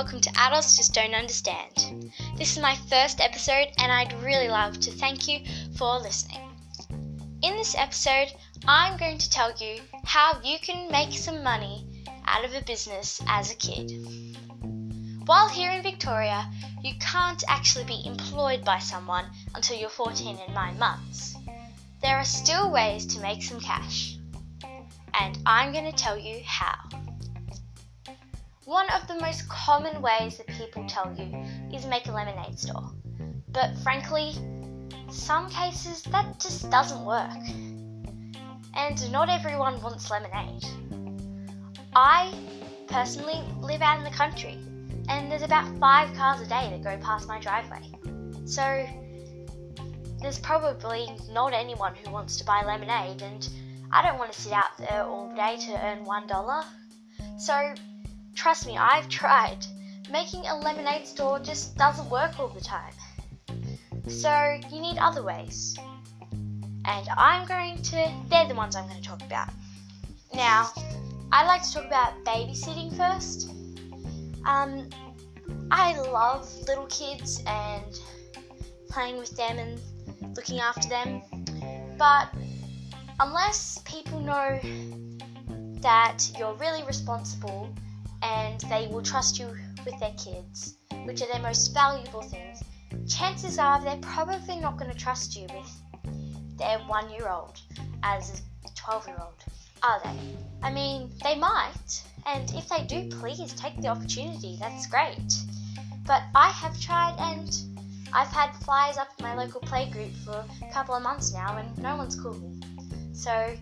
welcome to Adults Just Don't Understand. This is my first episode, and I'd really love to thank you for listening. In this episode, I'm going to tell you how you can make some money out of a business as a kid. While here in Victoria, you can't actually be employed by someone until you're 14 and 9 months. There are still ways to make some cash, and I'm going to tell you how. One of the most common ways that people tell you is make a lemonade store. But frankly, some cases that just doesn't work. And not everyone wants lemonade. I personally live out in the country, and there's about five cars a day that go past my driveway. So there's probably not anyone who wants to buy lemonade, and I don't want to sit out there all day to earn one dollar. So Trust me, I've tried. Making a lemonade store just doesn't work all the time. So you need other ways. And I'm going to, they're the ones I'm going to talk about. Now, I'd like to talk about babysitting first. Um, I love little kids and playing with them and looking after them, but unless people know that you're really responsible and they will trust you with their kids, which are their most valuable things, chances are they're probably not going to trust you with their one year old as a 12 year old, are they? I mean, they might, and if they do, please take the opportunity, that's great. But I have tried and I've had flyers up in my local playgroup for a couple of months now and no one's called me. So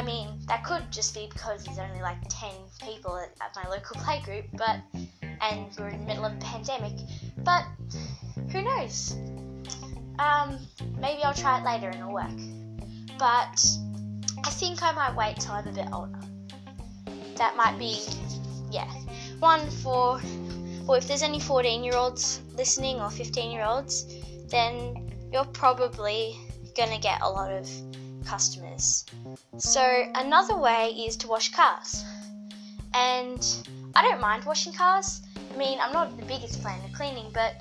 I mean, that could just be because there's only like 10 people at, at my local playgroup, but and we're in the middle of a pandemic. But who knows? Um, maybe I'll try it later and it'll work. But I think I might wait till I'm a bit older. That might be, yeah, one for, well, if there's any 14 year olds listening or 15 year olds, then you're probably gonna get a lot of customers. So, another way is to wash cars. And I don't mind washing cars. I mean, I'm not the biggest fan of cleaning, but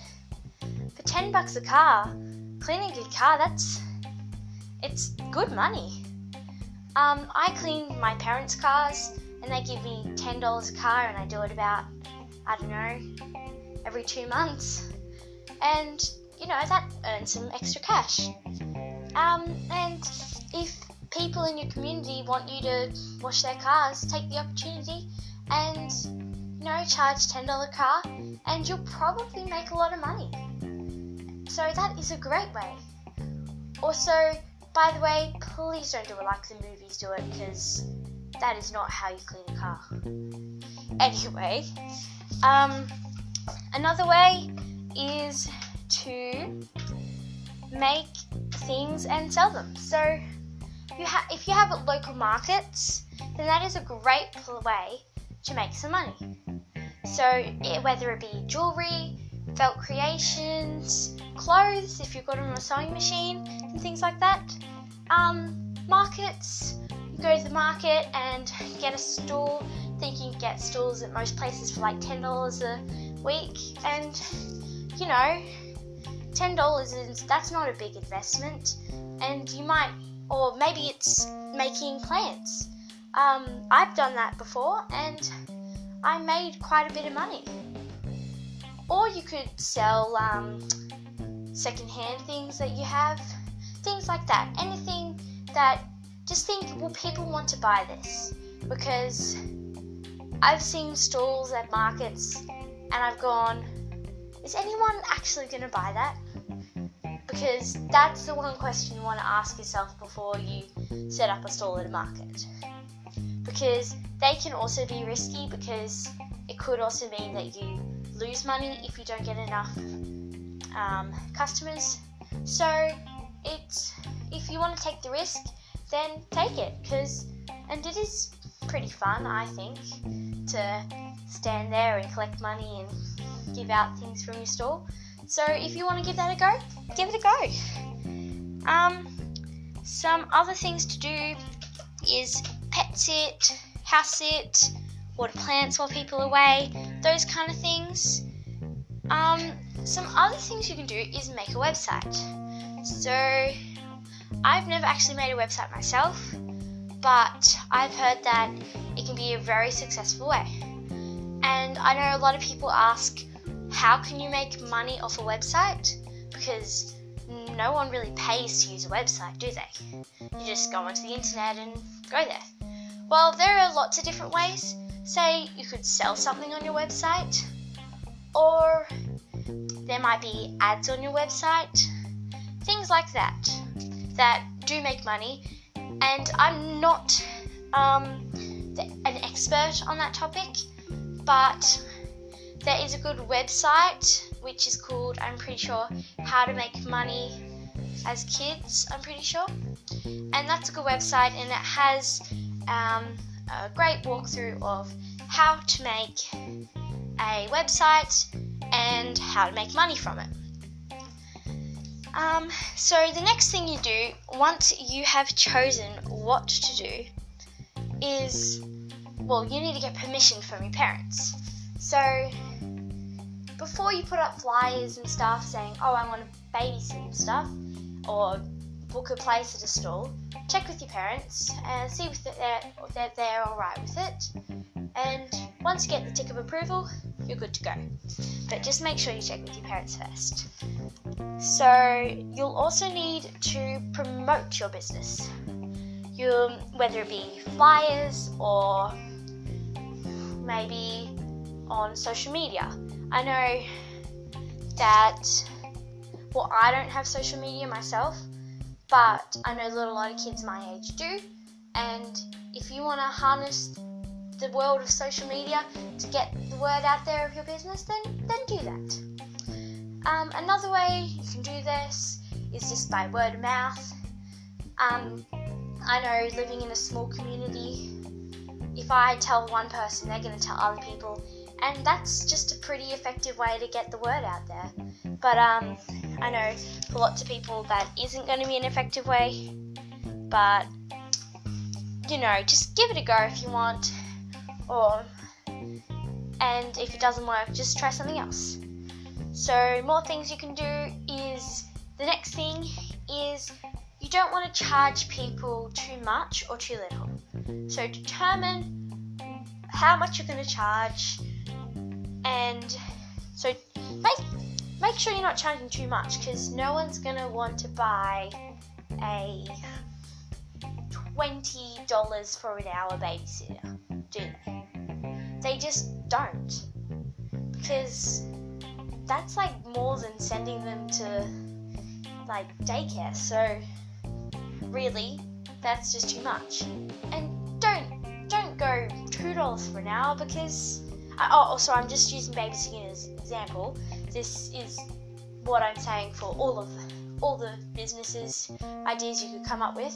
for 10 bucks a car, cleaning a car, that's it's good money. Um, I clean my parents' cars and they give me $10 a car and I do it about, I don't know, every two months. And, you know, that earns some extra cash. Um, and if people in your community want you to wash their cars, take the opportunity and you know charge ten dollar car, and you'll probably make a lot of money. So that is a great way. Also, by the way, please don't do it like the movies do it because that is not how you clean a car. Anyway, um, another way is to make things and sell them. So you if you have local markets, then that is a great way to make some money. So it, whether it be jewelry, felt creations, clothes, if you've got on a sewing machine, and things like that. Um, markets, you go to the market and get a stool. I think you can get stools at most places for like ten dollars a week, and you know, ten dollars is that's not a big investment, and you might or maybe it's making plants. Um, I've done that before and I made quite a bit of money. Or you could sell um, secondhand things that you have, things like that. Anything that just think, will people want to buy this? Because I've seen stalls at markets and I've gone, is anyone actually going to buy that? Because that's the one question you want to ask yourself before you set up a stall at a market. Because they can also be risky because it could also mean that you lose money if you don't get enough um, customers. So it's if you want to take the risk, then take it because and it is pretty fun, I think, to stand there and collect money and give out things from your store. So if you want to give that a go, give it a go. Um, some other things to do is pet sit, house sit, water plants while people are away, those kind of things. Um, some other things you can do is make a website. So, I've never actually made a website myself, but I've heard that it can be a very successful way. And I know a lot of people ask, how can you make money off a website? Because no one really pays to use a website, do they? You just go onto the internet and go there. Well, there are lots of different ways. Say you could sell something on your website, or there might be ads on your website, things like that that do make money. And I'm not um, an expert on that topic, but there is a good website which is called, I'm pretty sure, How to Make Money as Kids, I'm pretty sure. And that's a good website and it has um, a great walkthrough of how to make a website and how to make money from it. Um, so, the next thing you do once you have chosen what to do is well, you need to get permission from your parents. So, before you put up flyers and stuff saying, oh, I want to babysit and stuff, or book a place at a stall, check with your parents and see if they're, they're, they're alright with it. And once you get the tick of approval, you're good to go. But just make sure you check with your parents first. So, you'll also need to promote your business. You, whether it be flyers or maybe on social media. I know that, well, I don't have social media myself, but I know that a lot of kids my age do. And if you want to harness the world of social media to get the word out there of your business, then then do that. Um, another way you can do this is just by word of mouth. Um, I know living in a small community, if I tell one person, they're going to tell other people, and that's just a pretty effective way to get the word out there. But um, I know for lots of people that isn't going to be an effective way, but you know, just give it a go if you want, or and if it doesn't work, just try something else. So, more things you can do is the next thing is you don't want to charge people too much or too little. So, determine how much you're going to charge, and so make make sure you're not charging too much because no one's to want to buy a twenty dollars for an hour babysitter, do they? They just don't because that's like more than sending them to like daycare. So really, that's just too much. And don't don't go two dollars for an hour because. I, oh, oh also, I'm just using baby babysitting as an example. This is what I'm saying for all of all the businesses ideas you could come up with.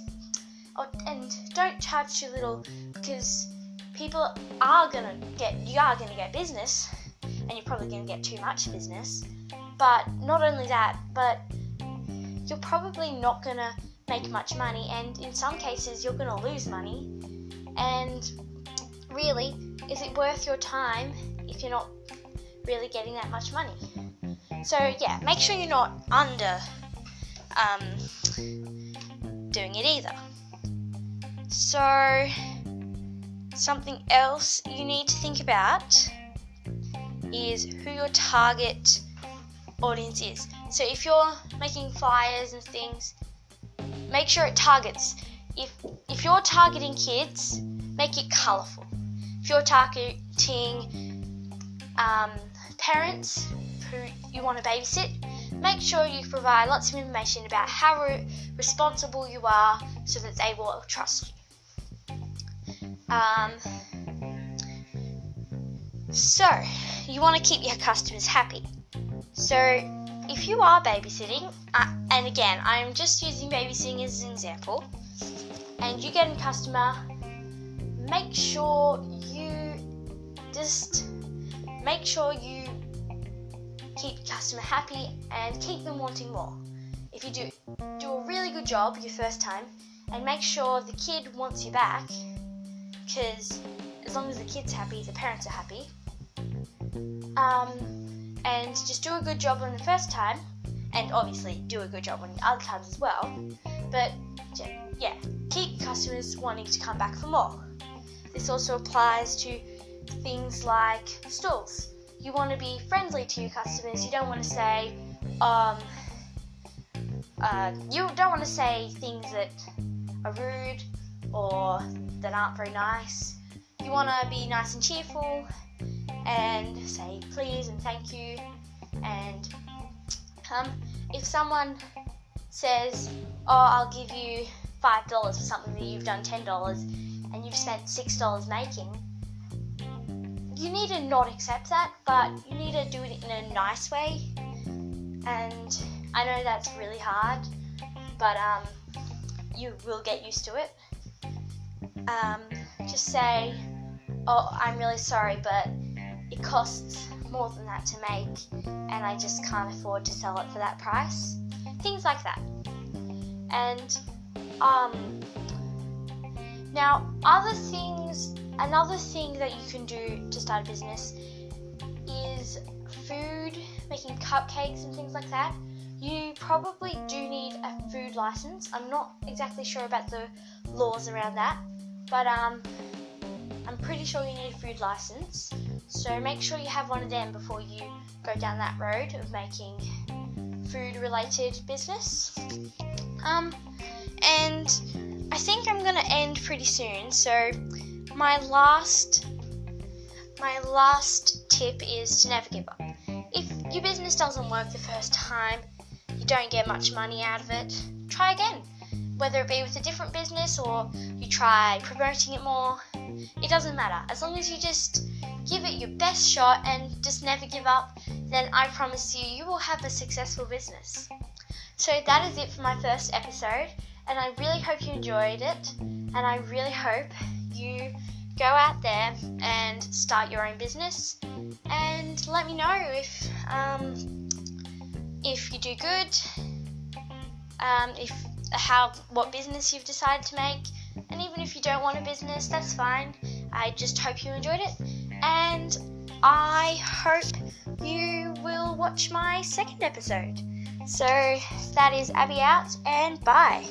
Oh, and don't charge too little because people are gonna get you are gonna get business, and you're probably gonna get too much business. But not only that, but you're probably not gonna make much money, and in some cases, you're to lose money. And really, is it worth your time if you're not really getting that much money? So, yeah, make sure you're not under um, doing it either. So, something else you need to think about is who your target audience is. So, if you're making flyers and things, make sure it targets. If if you're targeting kids, make it colourful. If you're targeting um, parents who you want to babysit, make sure you provide lots of information about how re- responsible you are so that they will trust you. Um, so, you want to keep your customers happy. So, if you are babysitting, uh, and again, I'm just using babysitting as an example, and you get a customer, make sure you just make sure you keep your customer happy and keep them wanting more. If you do do a really good job your first time, and make sure the kid wants you back, because as long as the kid's happy, the parents are happy. um, and just do a good job on the first time, and obviously do a good job on the other times as well. But yeah, keep customers wanting to come back for more. This also applies to things like stalls. You want to be friendly to your customers. You don't want to say, um, uh, you don't want to say things that are rude or that aren't very nice. You want to be nice and cheerful and say please and thank you. And um, if someone says, "Oh, I'll give you five dollars for something that you've done ten dollars," and you've spent six dollars making, you need to not accept that, but you need to do it in a nice way. And I know that's really hard, but um, you will get used to it. Um, just say, "Oh, I'm really sorry, but it costs more than that to make, and I just can't afford to sell it for that price." Things like that. And um, now other things, another thing that you can do to start a business is food, making cupcakes and things like that. You probably do need a food license. I'm not exactly sure about the laws around that, but um, I'm pretty sure you need a food license. So make sure you have one of them before you go down that road of making food related business. Um, and I think I'm gonna end pretty soon. So my last my last tip is to never give up. If your business doesn't work the first time, you don't get much money out of it, try again. Whether it be with a different business or you try promoting it more, it doesn't matter. As long as you just give it your best shot and just never give up, then I promise you, you will have a successful business. So that is it for my first episode, and I really hope you enjoyed it, and I really hope you go out there and start your own business, and let me know if um, if you do good, um, if how what business you've decided to make, and even if you don't want a business, that's fine. I just hope you enjoyed it, and I hope you will watch my second episode. So that is Abby out, and bye.